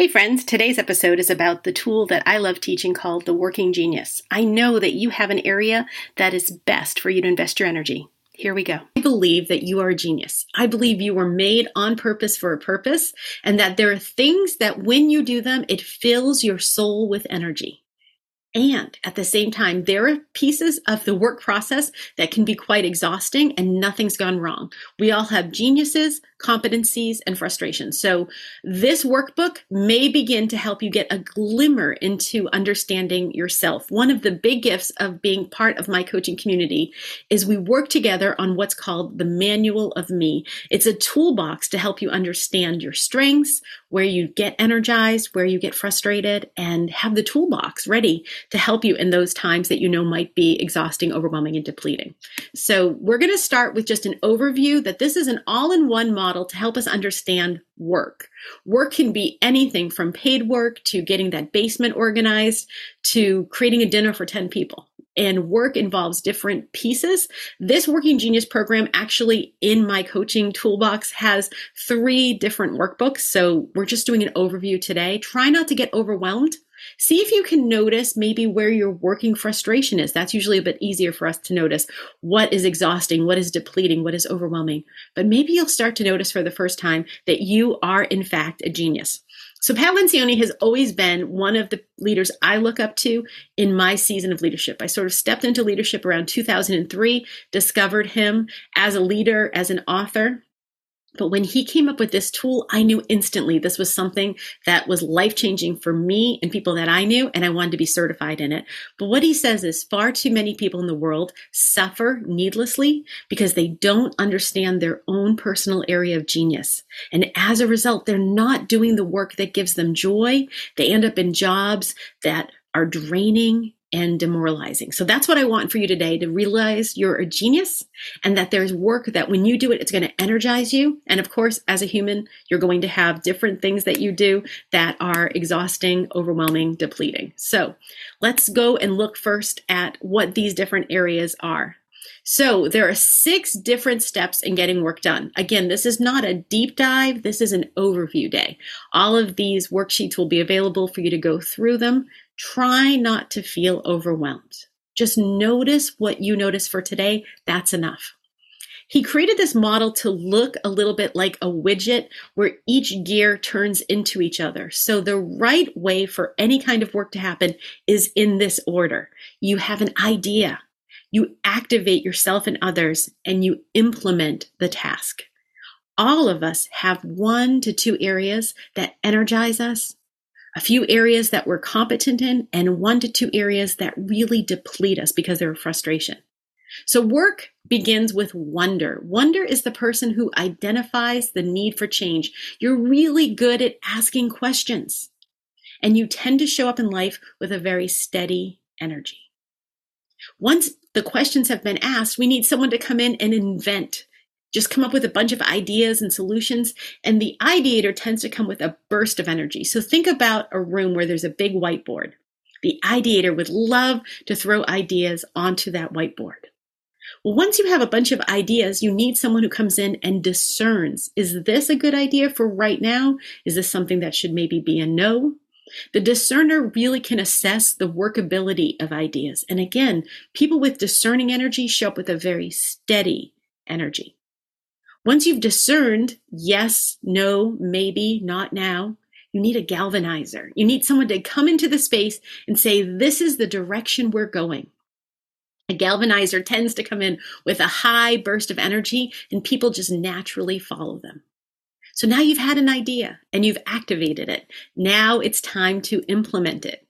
Hey friends, today's episode is about the tool that I love teaching called the Working Genius. I know that you have an area that is best for you to invest your energy. Here we go. I believe that you are a genius. I believe you were made on purpose for a purpose, and that there are things that when you do them, it fills your soul with energy. And at the same time, there are pieces of the work process that can be quite exhausting and nothing's gone wrong. We all have geniuses, competencies, and frustrations. So this workbook may begin to help you get a glimmer into understanding yourself. One of the big gifts of being part of my coaching community is we work together on what's called the manual of me. It's a toolbox to help you understand your strengths, where you get energized, where you get frustrated, and have the toolbox ready to help you in those times that you know might be exhausting, overwhelming, and depleting. So, we're going to start with just an overview that this is an all in one model to help us understand work. Work can be anything from paid work to getting that basement organized to creating a dinner for 10 people and work involves different pieces. This Working Genius program actually in my coaching toolbox has three different workbooks. So we're just doing an overview today. Try not to get overwhelmed. See if you can notice maybe where your working frustration is. That's usually a bit easier for us to notice what is exhausting, what is depleting, what is overwhelming. But maybe you'll start to notice for the first time that you are, in fact, a genius. So Pat Lencioni has always been one of the leaders I look up to in my season of leadership. I sort of stepped into leadership around 2003, discovered him as a leader, as an author, but when he came up with this tool, I knew instantly this was something that was life changing for me and people that I knew, and I wanted to be certified in it. But what he says is far too many people in the world suffer needlessly because they don't understand their own personal area of genius. And as a result, they're not doing the work that gives them joy. They end up in jobs that are draining and demoralizing. So that's what I want for you today to realize you're a genius and that there's work that when you do it, it's going to energize you. And of course, as a human, you're going to have different things that you do that are exhausting, overwhelming, depleting. So let's go and look first at what these different areas are. So there are six different steps in getting work done. Again, this is not a deep dive. This is an overview day. All of these worksheets will be available for you to go through them. Try not to feel overwhelmed. Just notice what you notice for today. That's enough. He created this model to look a little bit like a widget where each gear turns into each other. So the right way for any kind of work to happen is in this order. You have an idea, you activate yourself and others, and you implement the task. All of us have one to two areas that energize us a few areas that we're competent in, and one to two areas that really deplete us because they're a frustration. So work begins with wonder. Wonder is the person who identifies the need for change. You're really good at asking questions, and you tend to show up in life with a very steady energy. Once the questions have been asked, we need someone to come in and invent just come up with a bunch of ideas and solutions. And the ideator tends to come with a burst of energy. So think about a room where there's a big whiteboard. The ideator would love to throw ideas onto that whiteboard. Well, once you have a bunch of ideas, you need someone who comes in and discerns is this a good idea for right now? Is this something that should maybe be a no? The discerner really can assess the workability of ideas. And again, people with discerning energy show up with a very steady energy. Once you've discerned yes, no, maybe, not now, you need a galvanizer. You need someone to come into the space and say, this is the direction we're going. A galvanizer tends to come in with a high burst of energy and people just naturally follow them. So now you've had an idea and you've activated it. Now it's time to implement it.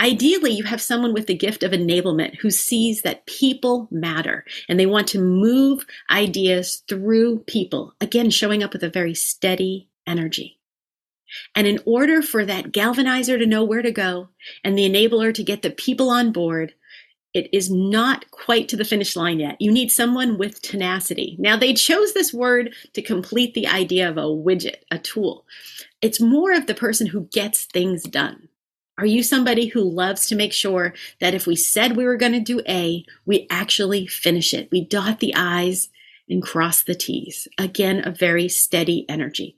Ideally, you have someone with the gift of enablement who sees that people matter and they want to move ideas through people, again, showing up with a very steady energy. And in order for that galvanizer to know where to go and the enabler to get the people on board, it is not quite to the finish line yet. You need someone with tenacity. Now, they chose this word to complete the idea of a widget, a tool. It's more of the person who gets things done. Are you somebody who loves to make sure that if we said we were going to do A, we actually finish it? We dot the I's and cross the T's. Again, a very steady energy.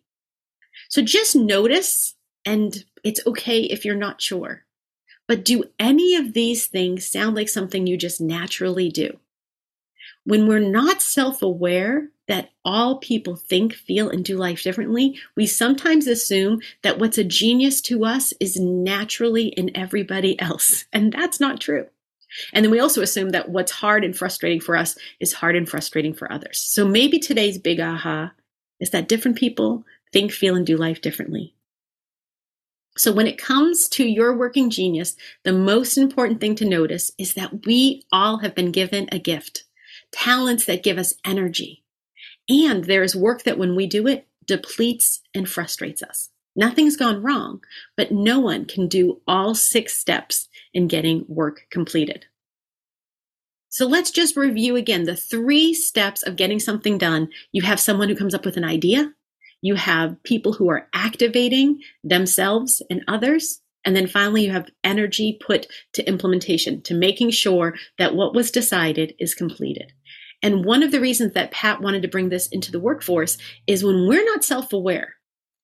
So just notice And it's okay if you're not sure. But do any of these things sound like something you just naturally do? When we're not self aware that all people think, feel, and do life differently, we sometimes assume that what's a genius to us is naturally in everybody else. And that's not true. And then we also assume that what's hard and frustrating for us is hard and frustrating for others. So maybe today's big aha is that different people think, feel, and do life differently. So when it comes to your working genius, the most important thing to notice is that we all have been given a gift, talents that give us energy. And there is work that when we do it, depletes and frustrates us. Nothing's gone wrong, but no one can do all six steps in getting work completed. So let's just review again the three steps of getting something done. You have someone who comes up with an idea. You have people who are activating themselves and others. And then finally, you have energy put to implementation, to making sure that what was decided is completed. And one of the reasons that Pat wanted to bring this into the workforce is when we're not self aware,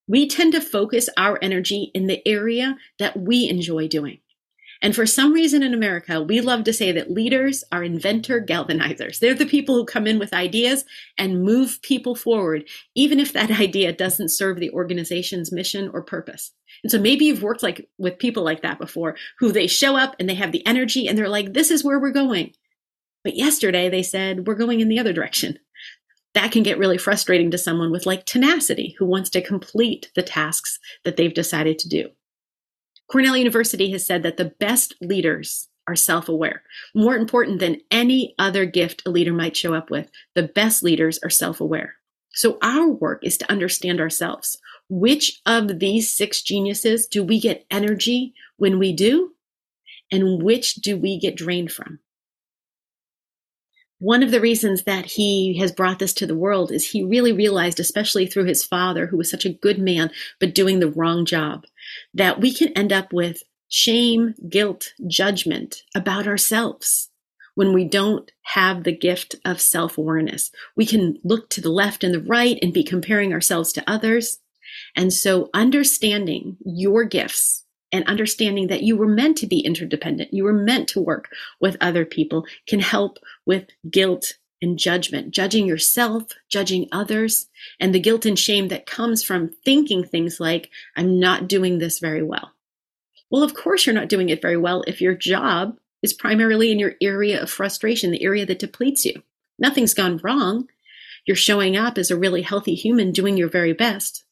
we tend to focus our energy in the area that we enjoy doing. And for some reason in America, we love to say that leaders are inventor galvanizers. They're the people who come in with ideas and move people forward, even if that idea doesn't serve the organization's mission or purpose. And so maybe you've worked like with people like that before, who they show up and they have the energy and they're like, this is where we're going. But yesterday they said, we're going in the other direction that can get really frustrating to someone with like tenacity who wants to complete the tasks that they've decided to do. Cornell University has said that the best leaders are self aware. More important than any other gift a leader might show up with, the best leaders are self aware. So our work is to understand ourselves. Which of these six geniuses do we get energy when we do? And which do we get drained from? One of the reasons that he has brought this to the world is he really realized, especially through his father, who was such a good man, but doing the wrong job, that we can end up with shame, guilt, judgment about ourselves when we don't have the gift of self awareness. We can look to the left and the right and be comparing ourselves to others. And so understanding your gifts and understanding that you were meant to be interdependent, you were meant to work with other people can help with guilt and judgment, judging yourself, judging others, and the guilt and shame that comes from thinking things like, I'm not doing this very well. Well, of course, you're not doing it very well if your job is primarily in your area of frustration, the area that depletes you. Nothing's gone wrong. You're showing up as a really healthy human doing your very best.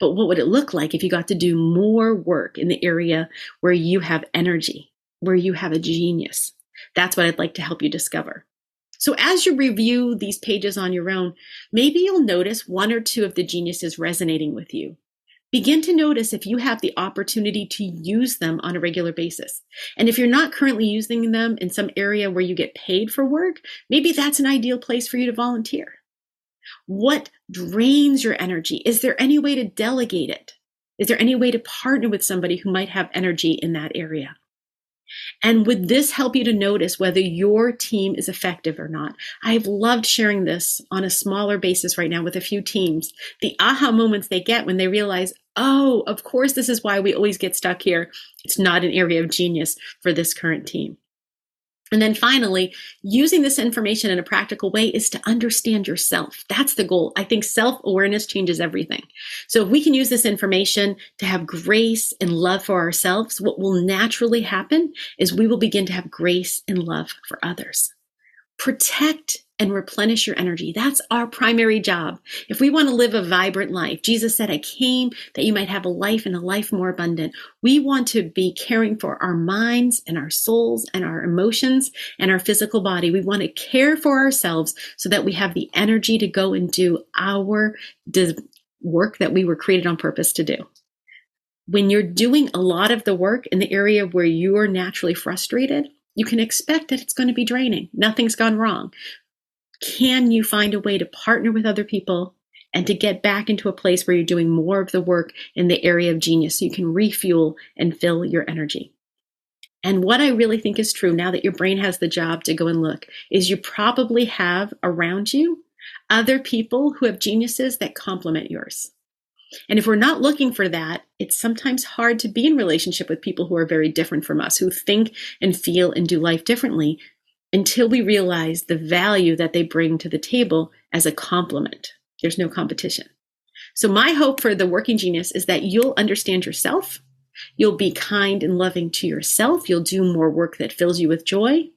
But what would it look like if you got to do more work in the area where you have energy, where you have a genius? That's what I'd like to help you discover. So as you review these pages on your own, maybe you'll notice one or two of the geniuses resonating with you. Begin to notice if you have the opportunity to use them on a regular basis. And if you're not currently using them in some area where you get paid for work, maybe that's an ideal place for you to volunteer. What drains your energy? Is there any way to delegate it? Is there any way to partner with somebody who might have energy in that area? And would this help you to notice whether your team is effective or not? I've loved sharing this on a smaller basis right now with a few teams. The aha moments they get when they realize, oh, of course, this is why we always get stuck here. It's not an area of genius for this current team. And then finally, using this information in a practical way is to understand yourself. That's the goal. I think self awareness changes everything. So if we can use this information to have grace and love for ourselves, what will naturally happen is we will begin to have grace and love for others. Protect and replenish your energy. That's our primary job. If we want to live a vibrant life, Jesus said, I came that you might have a life and a life more abundant. We want to be caring for our minds and our souls and our emotions and our physical body. We want to care for ourselves so that we have the energy to go and do our work that we were created on purpose to do. When you're doing a lot of the work in the area where you are naturally frustrated, you can expect that it's going to be draining. Nothing's gone wrong. Can you find a way to partner with other people and to get back into a place where you're doing more of the work in the area of genius so you can refuel and fill your energy? And what I really think is true now that your brain has the job to go and look is you probably have around you other people who have geniuses that complement yours. And if we're not looking for that, it's sometimes hard to be in relationship with people who are very different from us, who think and feel and do life differently until we realize the value that they bring to the table as a complement. There's no competition. So my hope for the working genius is that you'll understand yourself. You'll be kind and loving to yourself. You'll do more work that fills you with joy.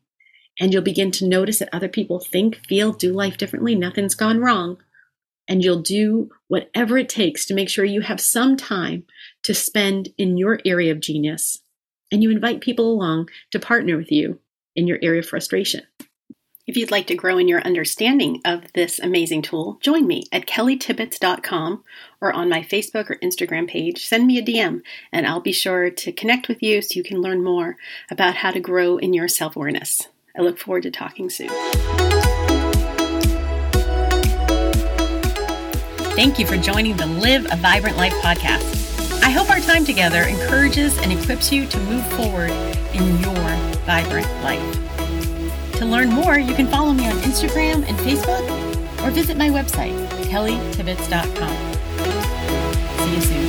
And you'll begin to notice that other people think, feel, do life differently. Nothing's gone wrong and you'll do whatever it takes to make sure you have some time to spend in your area of genius. And you invite people along to partner with you in your area of frustration. If you'd like to grow in your understanding of this amazing tool, join me at kellytibbitts.com or on my Facebook or Instagram page. Send me a DM and I'll be sure to connect with you so you can learn more about how to grow in your self awareness. I look forward to talking soon. Thank you for joining the Live a Vibrant Life podcast. I hope our time together encourages and equips you to move forward in your vibrant life. To learn more, you can follow me on Instagram and Facebook or visit my website, kellytibbitts.com. See you soon.